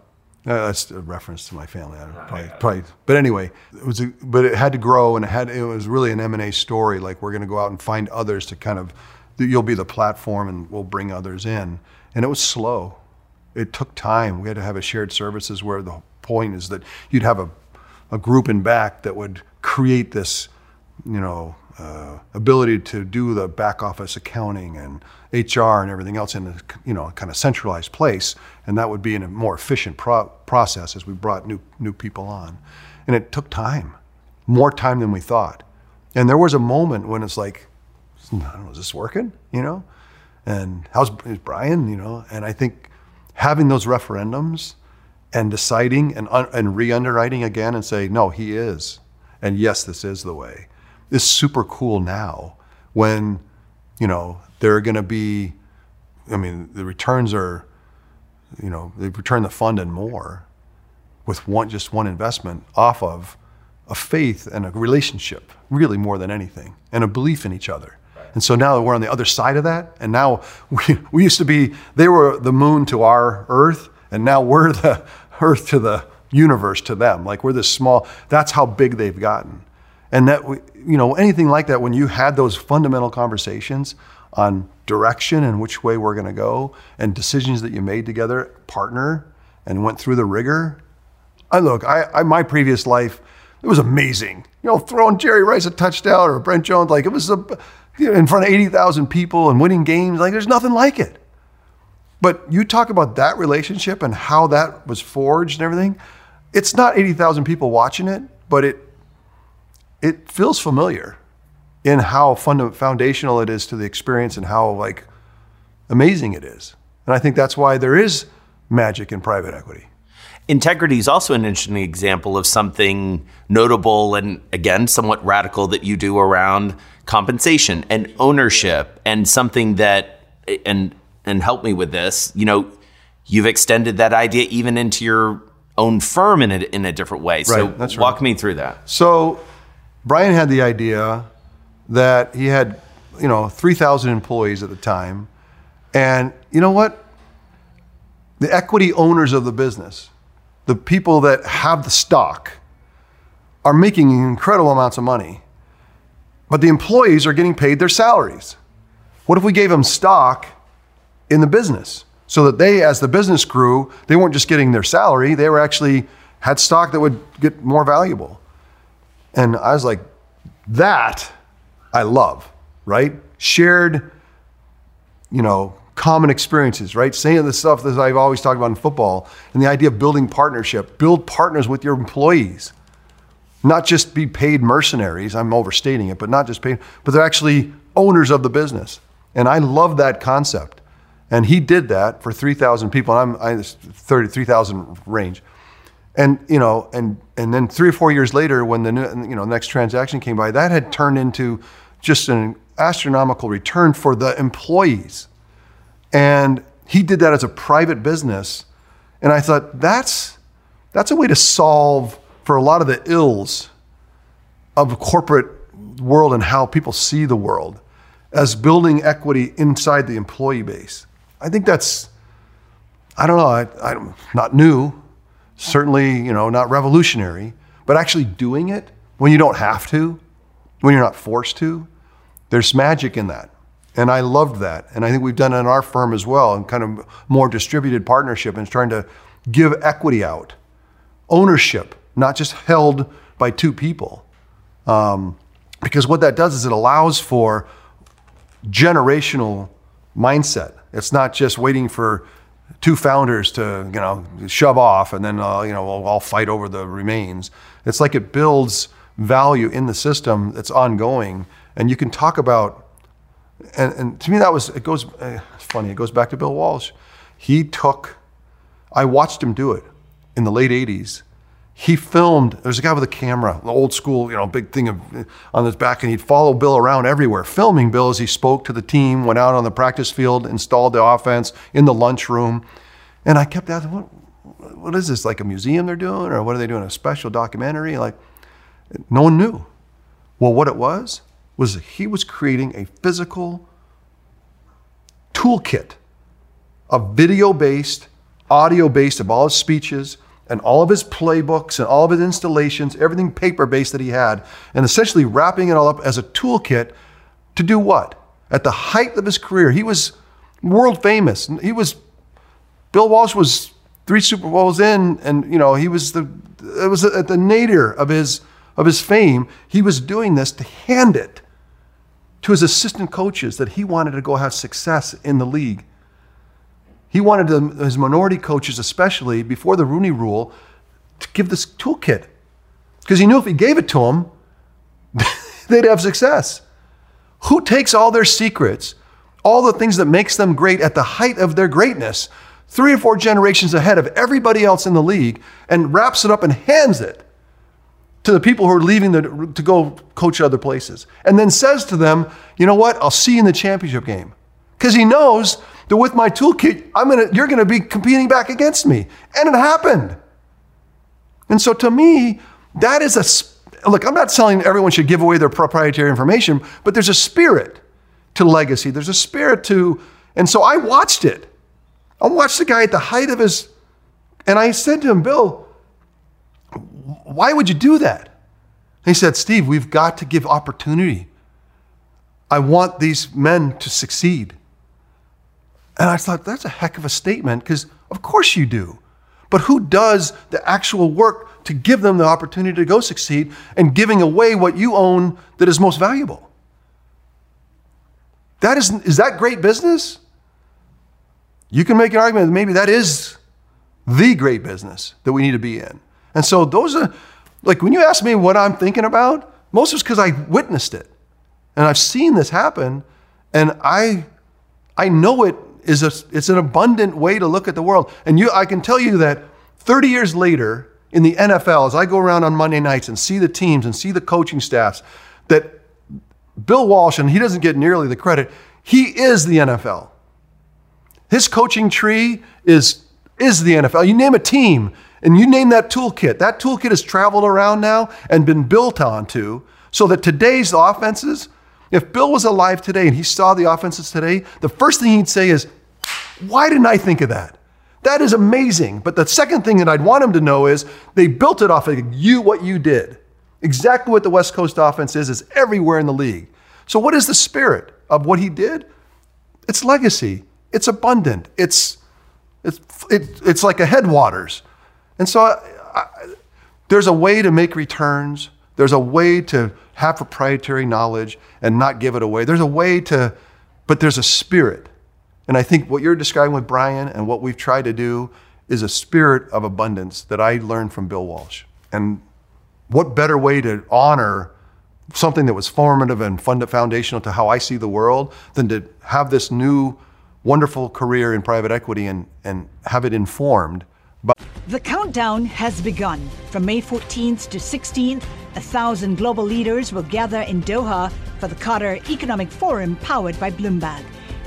that's a reference to my family. I probably, probably, but anyway, it was. A, but it had to grow, and it had. It was really an M and A story. Like we're going to go out and find others to kind of. You'll be the platform, and we'll bring others in. And it was slow. It took time. We had to have a shared services where the point is that you'd have a, a group in back that would create this, you know, uh, ability to do the back office accounting and HR and everything else in a you know kind of centralized place, and that would be in a more efficient pro- process as we brought new new people on, and it took time, more time than we thought, and there was a moment when it's like, I don't know, is this working? You know, and how's is Brian? You know, and I think having those referendums and deciding and and re-underwriting again and say no, he is, and yes, this is the way is super cool now when, you know, they're going to be, I mean, the returns are, you know, they return the fund and more with one, just one investment off of a faith and a relationship, really more than anything, and a belief in each other. And so now we're on the other side of that. And now [LAUGHS] we, we used to be, they were the moon to our earth, and now we're [LAUGHS] the earth to the universe to them. Like we're this small, that's how big they've gotten. And that, you know, anything like that, when you had those fundamental conversations on direction and which way we're going to go and decisions that you made together, partner, and went through the rigor. I look, I, I my previous life, it was amazing. You know, throwing Jerry Rice a touchdown or Brent Jones, like it was a, you know, in front of 80,000 people and winning games. Like there's nothing like it. But you talk about that relationship and how that was forged and everything. It's not 80,000 people watching it, but it it feels familiar in how funda- foundational it is to the experience and how like amazing it is. And I think that's why there is magic in private equity. Integrity is also an interesting example of something notable and again somewhat radical that you do around compensation and ownership and something that and and help me with this, you know, you've extended that idea even into your own firm in a, in a different way. So right, that's walk right. me through that. So Brian had the idea that he had, you know, 3,000 employees at the time. And you know what? The equity owners of the business, the people that have the stock, are making incredible amounts of money. But the employees are getting paid their salaries. What if we gave them stock in the business so that they, as the business grew, they weren't just getting their salary, they were actually had stock that would get more valuable. And I was like, that I love, right? Shared, you know, common experiences, right? Saying the stuff that I've always talked about in football and the idea of building partnership, build partners with your employees. Not just be paid mercenaries, I'm overstating it, but not just paid, but they're actually owners of the business. And I love that concept. And he did that for 3,000 people. and I'm, I 33,000 range. And you know, and and then three or four years later, when the new, you know next transaction came by, that had turned into just an astronomical return for the employees. And he did that as a private business. And I thought that's that's a way to solve for a lot of the ills of the corporate world and how people see the world as building equity inside the employee base. I think that's I don't know, I, I'm not new, certainly, you know, not revolutionary, but actually doing it when you don't have to, when you're not forced to, there's magic in that. And I loved that. And I think we've done it in our firm as well, and kind of more distributed partnership and trying to give equity out, ownership, not just held by two people. Um, because what that does is it allows for generational mindset. It's not just waiting for two founders to you know shove off and then uh, you know we'll all fight over the remains. It's like it builds value in the system that's ongoing, and you can talk about. And, and to me, that was it goes. Uh, funny. It goes back to Bill Walsh. He took. I watched him do it in the late '80s. He filmed. There's a guy with a camera, the old school, you know, big thing of, on his back, and he'd follow Bill around everywhere, filming Bill as he spoke to the team, went out on the practice field, installed the offense in the lunchroom, and I kept asking, what, what is this? Like a museum they're doing, or what are they doing? A special documentary? Like, no one knew. Well, what it was was he was creating a physical toolkit, a video-based, audio-based of all his speeches and all of his playbooks and all of his installations, everything paper-based that he had, and essentially wrapping it all up as a toolkit to do what? At the height of his career, he was world famous. He was Bill Walsh was three Super Bowls in, and you know he was the it was at the nadir of his of his fame. He was doing this to hand it to his assistant coaches that he wanted to go have success in the league. He wanted his minority coaches, especially before the Rooney Rule, to give this toolkit because he knew if he gave it to them, [LAUGHS] they'd have success. Who takes all their secrets, all the things that makes them great at the height of their greatness? three or four generations ahead of everybody else in the league and wraps it up and hands it to the people who are leaving the, to go coach other places. And then says to them, you know what? I'll see you in the championship game. Because he knows that with my toolkit, I'm gonna, you're going to be competing back against me. And it happened. And so to me, that is a, look, I'm not telling everyone should give away their proprietary information, but there's a spirit to legacy. There's a spirit to, and so I watched it. I watched the guy at the height of his, and I said to him, Bill, why would you do that? he said, Steve, we've got to give opportunity. I want these men to succeed. And I thought, that's a heck of a statement because, of course, you do. But who does the actual work to give them the opportunity to go succeed and giving away what you own that is most valuable? That is, is that great business? You can make an argument that maybe that is the great business that we need to be in. And so those are, like when you ask me what I'm thinking about, most of it's because I witnessed it. And I've seen this happen. And I, I know it is a, it's an abundant way to look at the world. And you, I can tell you that 30 years later in the NFL, as I go around on Monday nights and see the teams and see the coaching staffs, that Bill Walsh, and he doesn't get nearly the credit, he is the NFL. His coaching tree is, is the NFL. You name a team and you name that toolkit. That toolkit has traveled around now and been built onto so that today's offenses, if Bill was alive today and he saw the offenses today, the first thing he'd say is, Why didn't I think of that? That is amazing. But the second thing that I'd want him to know is they built it off of you, what you did. Exactly what the West Coast offense is, is everywhere in the league. So, what is the spirit of what he did? It's legacy. It's abundant. It's it's it, it's like a headwaters, and so I, I, there's a way to make returns. There's a way to have proprietary knowledge and not give it away. There's a way to, but there's a spirit, and I think what you're describing with Brian and what we've tried to do is a spirit of abundance that I learned from Bill Walsh. And what better way to honor something that was formative and foundational to how I see the world than to have this new wonderful career in private equity and, and have it informed. by. The countdown has begun. From May 14th to 16th, a thousand global leaders will gather in Doha for the Qatar Economic Forum powered by Bloomberg.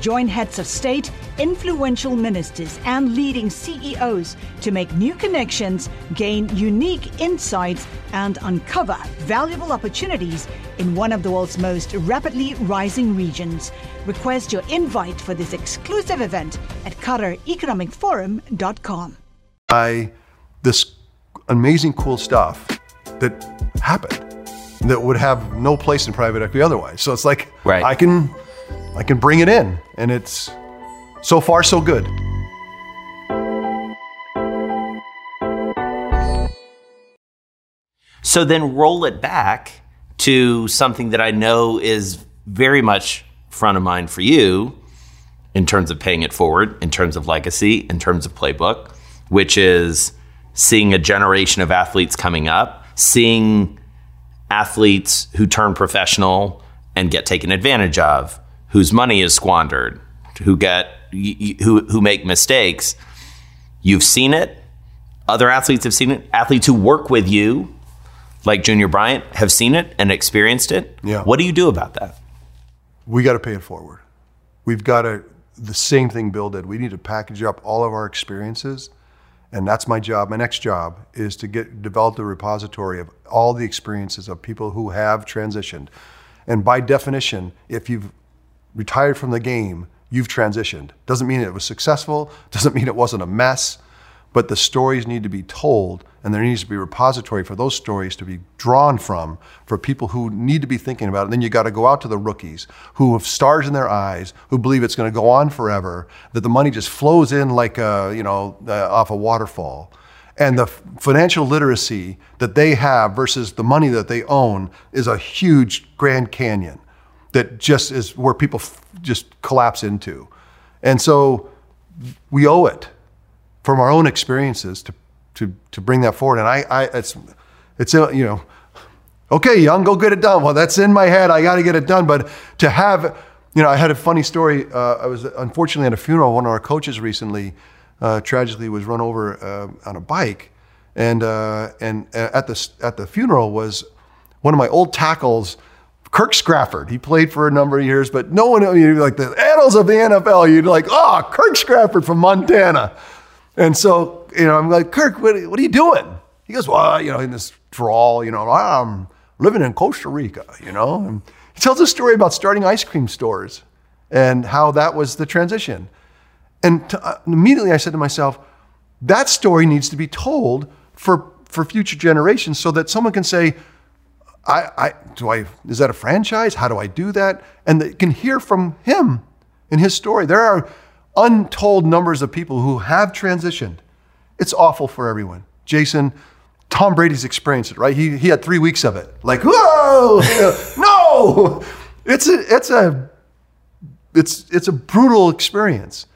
Join heads of state, influential ministers, and leading CEOs to make new connections, gain unique insights, and uncover valuable opportunities in one of the world's most rapidly rising regions. Request your invite for this exclusive event at QatarEconomicForum.com by this amazing, cool stuff that happened that would have no place in private equity otherwise. So it's like Right. I can, I can bring it in, and it's so far so good. So then roll it back to something that I know is very much front of mind for you in terms of paying it forward, in terms of legacy, in terms of playbook, which is seeing a generation of athletes coming up, seeing athletes who turn professional and get taken advantage of, whose money is squandered, who get who who make mistakes. You've seen it. Other athletes have seen it. Athletes who work with you, like Junior Bryant, have seen it and experienced it. Yeah. What do you do about that? We got to pay it forward. We've got to the same thing Bill did. We need to package up all of our experiences, and that's my job. My next job is to get develop the repository of all the experiences of people who have transitioned. And by definition, if you've retired from the game, you've transitioned. Doesn't mean it was successful. [LAUGHS] Doesn't mean it wasn't a mess. But the stories need to be told, and there needs to be a repository for those stories to be drawn from for people who need to be thinking about it. And then you got to go out to the rookies who have stars in their eyes, who believe it's going to go on forever, that the money just flows in like a, you know uh, off a waterfall, and the financial literacy that they have versus the money that they own is a huge Grand Canyon that just is where people just collapse into, and so we owe it from our own experiences to to to bring that forward. And I, I it's it's you know, okay, young, go get it done. Well, that's in my head. I got to get it done. But to have, you know, I had a funny story. Uh, I was unfortunately at a funeral. One of our coaches recently, uh, tragically, was run over uh, on a bike, and uh, and at the at the funeral was one of my old tackles. Kirk Scrafford. He played for a number of years, but no one, you like the annals of the NFL, you'd like, oh, Kirk Scrafford from Montana. And so, you know, I'm like, Kirk, what, what are you doing? He goes, well, you know, in this drawl, you know, I'm living in Costa Rica, you know. And he tells a story about starting ice cream stores and how that was the transition. And to, uh, immediately I said to myself, that story needs to be told for, for future generations so that someone can say, I, I do I is that a franchise? How do I do that? And they can hear from him in his story. There are untold numbers of people who have transitioned. It's awful for everyone. Jason, Tom Brady's experienced it, right? He, he had three weeks of it. Like, whoa, [LAUGHS] no! It's a it's a it's it's a brutal experience.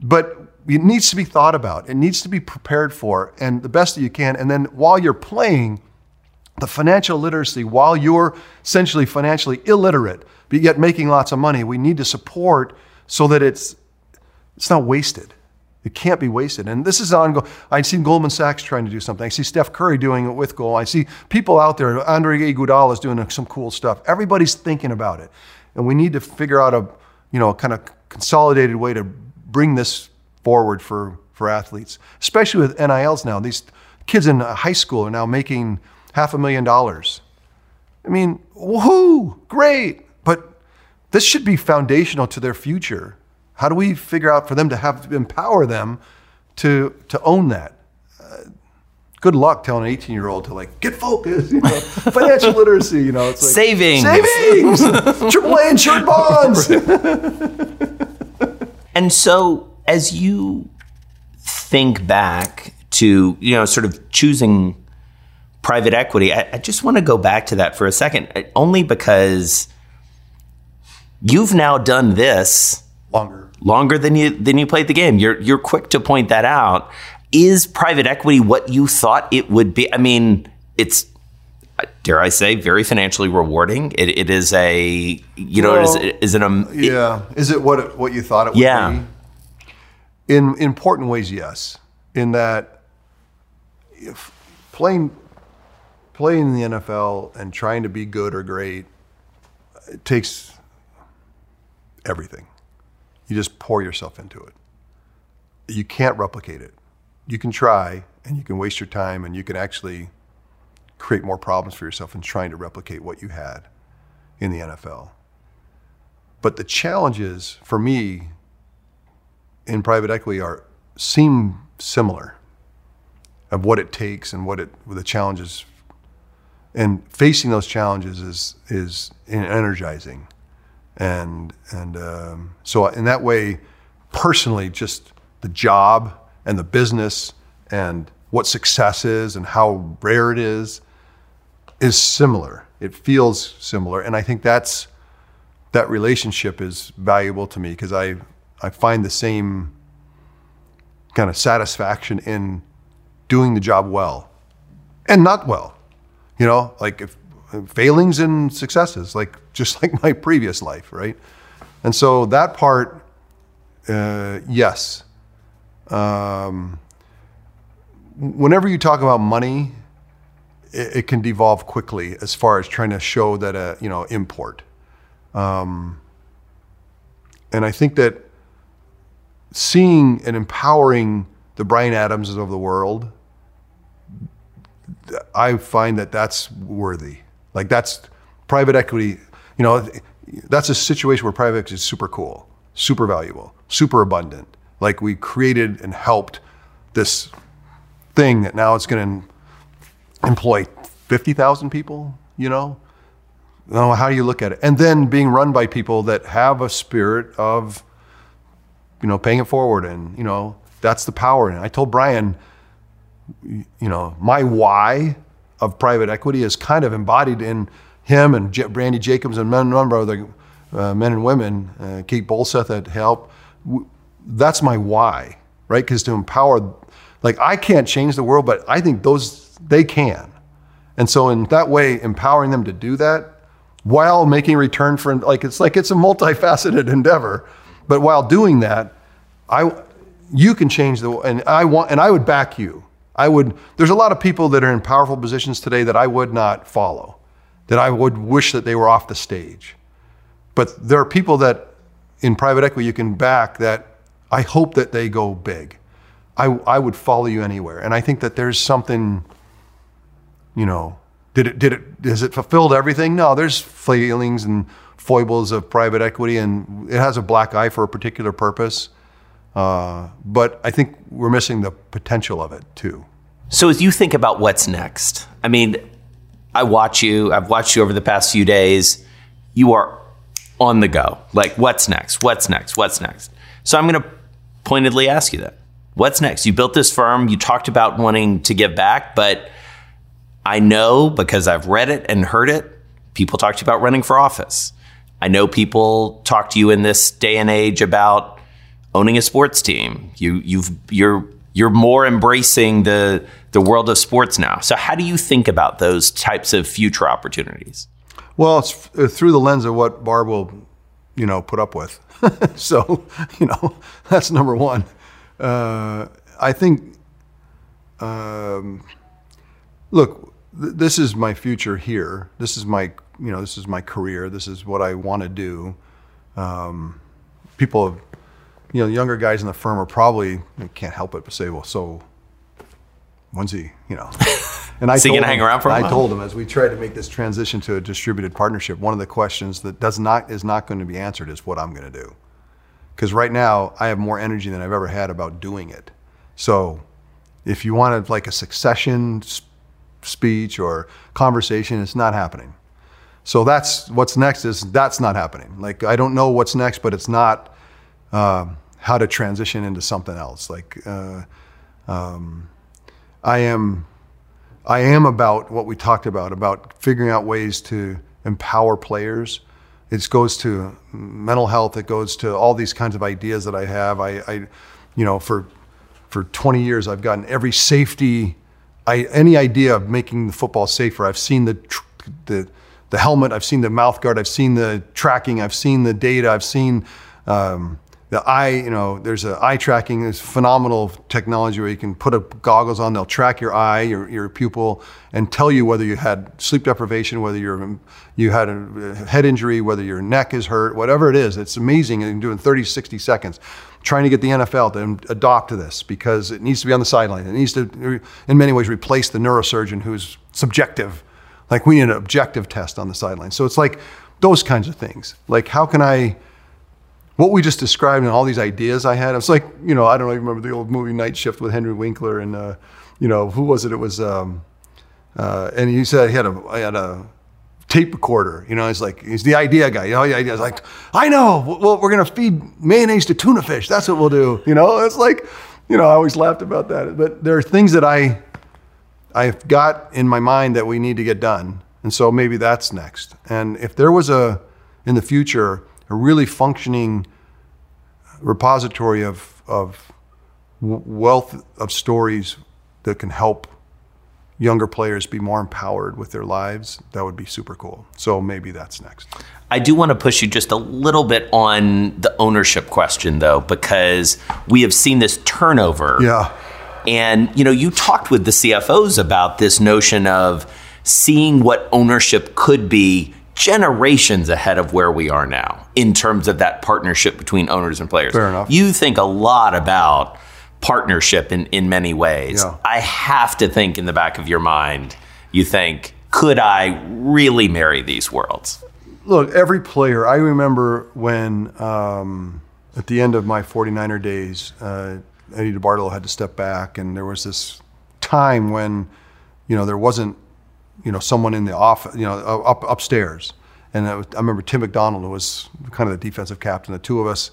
But it needs to be thought about. It needs to be prepared for, and the best that you can. And then while you're playing, the financial literacy, while you're essentially financially illiterate, but yet making lots of money, we need to support so that it's it's not wasted. It can't be wasted. And this is ongoing. I see Goldman Sachs trying to do something. I see Steph Curry doing it with Goal. I see people out there. Andre Iguodala is doing some cool stuff. Everybody's thinking about it, and we need to figure out a you know kind of consolidated way to bring this forward for for athletes, especially with NILs now. These kids in high school are now making half a million dollars. I mean, woohoo, great. But this should be foundational to their future. How do we figure out for them to have to empower them to to own that? Uh, good luck telling an 18 year old to like get focused, you know, [LAUGHS] financial literacy. You know, it's like Savings. savings, [LAUGHS] AAA insured bonds. [LAUGHS] And so, as you think back to you know sort of choosing private equity. I, I just want to go back to that for a second, uh, only because you've now done this longer longer than you than you played the game. You're you're quick to point that out. Is private equity what you thought it would be? I mean, it's dare I say, very financially rewarding. It, it is a, you know, well, is, is it a, yeah, is it what it, what you thought it would yeah. be? In important ways, yes. In that, if playing playing in the NFL and trying to be good or great, it takes everything. You just pour yourself into it. You can't replicate it. You can try, and you can waste your time, and you can actually create more problems for yourself in trying to replicate what you had in the NFL. But the challenges for me in private equity are seem similar of what it takes and what it the challenges and facing those challenges is is energizing and and um, so in that way personally just the job and the business and what success is and how rare it is is similar. It feels similar, and I think that's that relationship is valuable to me because I I find the same kind of satisfaction in doing the job well and not well. You know, like if, failings and successes, like [LAUGHS] just like my previous life, right? And so that part, uh, yes. Um, whenever you talk about money, it, it, can devolve quickly as far as trying to show that a you know import. Um, and I think that seeing and empowering the Brian Adamses of the world, I find that that's worthy. Like that's private equity. You know, that's a situation where private equity is super cool, super valuable, super abundant. Like we created and helped this thing that now it's going to employ 50,000 people, you know? No, how do you look at it? And then being run by people that have a spirit of, you know, paying it forward. And, you know, that's the power. And I told Bryan, you know, my why of private equity is kind of embodied in him and J- Brandy Jacobs and men, number of the uh, men and women, uh, Kate Bolseth that help. That's my why, right? Because to empower, like I can't change the world, but I think those they can. And so in that way, empowering them to do that while making return for like it's like it's a multifaceted endeavor. But while doing that, I you can change the and I want and I would back you. I would there's a lot of people that are in powerful positions today that I would not follow, that I would wish that they were off the stage. But there are people that in private equity you can back that I hope that they go big. I, I would follow you anywhere. And I think that there's something you know, did it, did it, has it fulfilled everything? No, there's failings and foibles of private equity, and it has a black eye for a particular purpose. Uh, but I think we're missing the potential of it too. So as you think about what's next, I mean, I watch you. I've watched you over the past few days. You are on the go. Like, what's next? What's next? What's next? So I'm going to pointedly ask you that. What's next? You built this firm. You talked about wanting to give back, but I know because I've read it and heard it, people talk to you about running for office. I know people talk to you in this day and age about owning a sports team. You you've you're you're more embracing the the world of sports now. So how do you think about those types of future opportunities? Well, it's uh, through the lens of what Barb will, you know, put up with. [LAUGHS] so, you know, [LAUGHS] that's number one. Uh, I think, um, look, this is my future here. This is my, you know, this is my career. This is what I want to do. Um, people, have, you know, younger guys in the firm are probably can't help it but say, well, so when's he, you know? [LAUGHS] And I so told hang around for I told him as we tried to make this transition to a distributed partnership, one of the questions that does not is not going to be answered is what I'm going to do. Because right now I have more energy than I've ever had about doing it. So if you wanted like a succession speech or conversation. It's not happening. So that's what's next is that's not happening. Like I don't know what's next, but it's not uh, how to transition into something else. Like uh, um, I am I am about what we talked about about figuring out ways to empower players. It goes to mental health. It goes to all these kinds of ideas that I have. I, I you know, for for 20 years, I've gotten every safety, I, any idea of making the football safer. I've seen the the the helmet. I've seen the mouth guard. I've seen the tracking. I've seen the data. I've seen um, the eye, you know, there's a eye tracking, there's phenomenal technology where you can put a goggles on, they'll track your eye, your, your pupil, and tell you whether you had sleep deprivation, whether you're, you had a head injury, whether your neck is hurt, whatever it is. It's amazing. You can do it in 30, 60 seconds. Trying to get the NFL to adopt this because it needs to be on the sideline. It needs to, in many ways, replace the neurosurgeon who's subjective. Like we need an objective test on the sideline. So it's like those kinds of things. Like how can I, what we just described and all these ideas I had, it's like, you know, I don't even remember the old movie Night Shift with Henry Winkler and, uh, you know, who was it? It was, um, uh, and he said he had a, I had a tape recorder, you know, he's like, he's the idea guy, you know, the idea is like, I know, well, we're going to feed mayonnaise to tuna fish. That's what we'll do. You know, it's like, you know, I always laughed about that, but there are things that I, I've got in my mind that we need to get done. And so maybe that's next. And if there was a, in the future, a really functioning repository of, of wealth of stories that can help younger players be more empowered with their lives, that would be super cool. So maybe that's next. I do want to push you just a little bit on the ownership question, though, because we have seen this turnover. Yeah. And you know, you talked with the CFOs about this notion of seeing what ownership could be generations ahead of where we are now in terms of that partnership between owners and players. Fair enough. You think a lot about partnership in, in many ways. Yeah. I have to think in the back of your mind, you think, could I really marry these worlds? Look, every player, I remember when um, at the end of my 49er days, uh, Eddie DeBartolo had to step back, and there was this time when, you know, there wasn't you know, someone in the office, you know, up upstairs. And I, I remember Tim McDonald, was kind of the defensive captain. The two of us,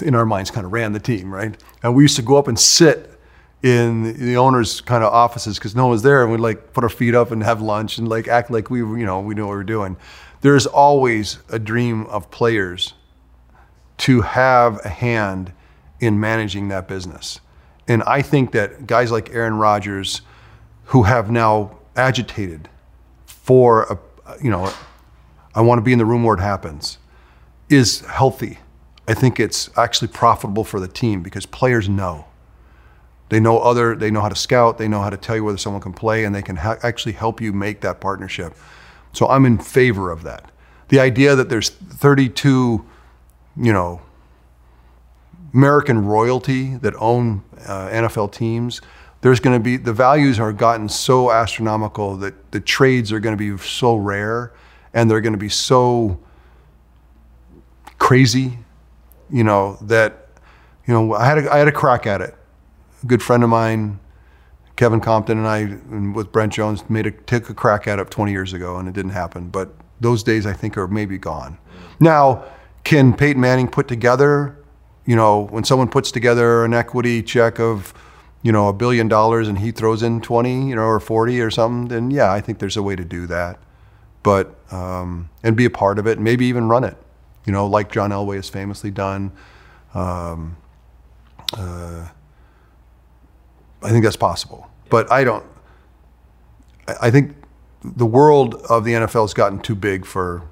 in our minds, kind of ran the team, right? And we used to go up and sit in the owner's kind of offices because no one was there, and we'd like put our feet up and have lunch and like act like we, you know, we knew what we were doing. There's always a dream of players to have a hand in managing that business. And I think that guys like Aaron Rodgers, who have now agitated for a, you know, I want to be in the room where it happens, is healthy. I think it's actually profitable for the team because players know. They know other. They know how to scout. They know how to tell you whether someone can play, and they can ha- actually help you make that partnership. So I'm in favor of that. The idea that there's 32, you know, American royalty that own uh, NFL teams there's going to be the values are gotten so astronomical that the trades are going to be so rare and they're going to be so crazy you know that you know I had a, I had a crack at it. A good friend of mine Kevin Compton and I and with Brent Jones made a took a crack at it 20 years ago and it didn't happen but those days I think are maybe gone. Now can Peyton Manning put together you know when someone puts together an equity check of you know, a billion dollars and he throws in 20, you know, or 40 or something, then yeah, I think there's a way to do that. But, um, and be a part of it, and maybe even run it, you know, like John Elway has famously done. Um, uh, I think that's possible. But I don't, I think the world of the NFL has gotten too big for,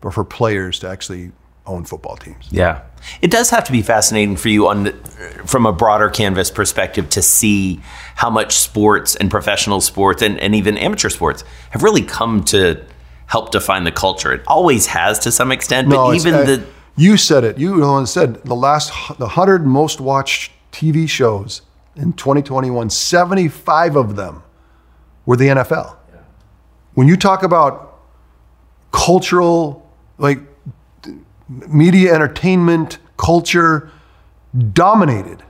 for players to actually own football teams. Yeah. It does have to be fascinating for you on the, from a broader canvas perspective to see how much sports and professional sports and, and even amateur sports have really come to help define the culture. It always has to some extent, but no, even uh, the you said it. You the said the last the hundred most watched TV shows in 2021. 75 of them were the NFL. Yeah. When you talk about cultural like media entertainment culture dominated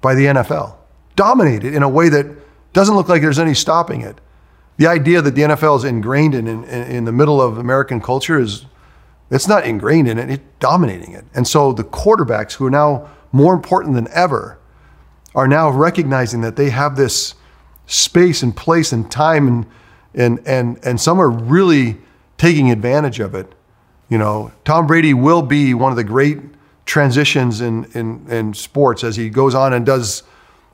by the NFL. Dominated in a way that doesn't look like there's any stopping it. The idea that the NFL is ingrained in, in, in the middle of American culture is, it's not ingrained in it, it's dominating it. And so the quarterbacks who are now more important than ever are now recognizing that they have this space and place and time and and and and some are really taking advantage of it. You know, Tom Brady will be one of the great transitions in in, in sports as he goes on and does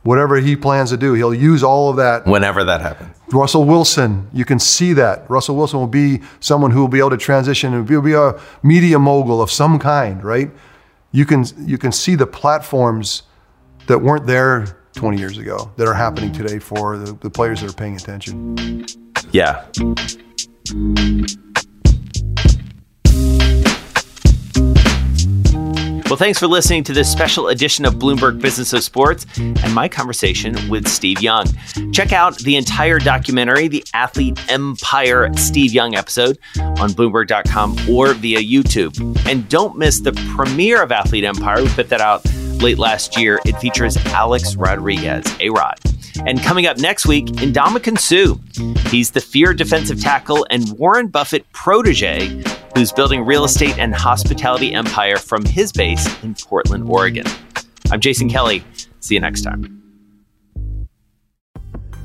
whatever he plans to do. He'll use all of that. Whenever that happens. Russell Wilson, you can see that. Russell Wilson will be someone who will be able to transition and will be a media mogul of some kind, right? You can you can see the platforms that weren't there 20 years ago that are happening today for the, the players that are paying attention. Yeah. Well, thanks for listening to this special edition of Bloomberg Business of Sports and my conversation with Steve Young. Check out the entire documentary, The Athlete Empire Steve Young episode, on Bloomberg.com or via YouTube. And don't miss the premiere of Athlete Empire. We put that out late last year. It features Alex Rodriguez, A Rod. And coming up next week, Ndamukong Suh. He's the fear defensive tackle and Warren Buffett protege who's building real estate and hospitality empire from his base in Portland, Oregon. I'm Jason Kelly. See you next time.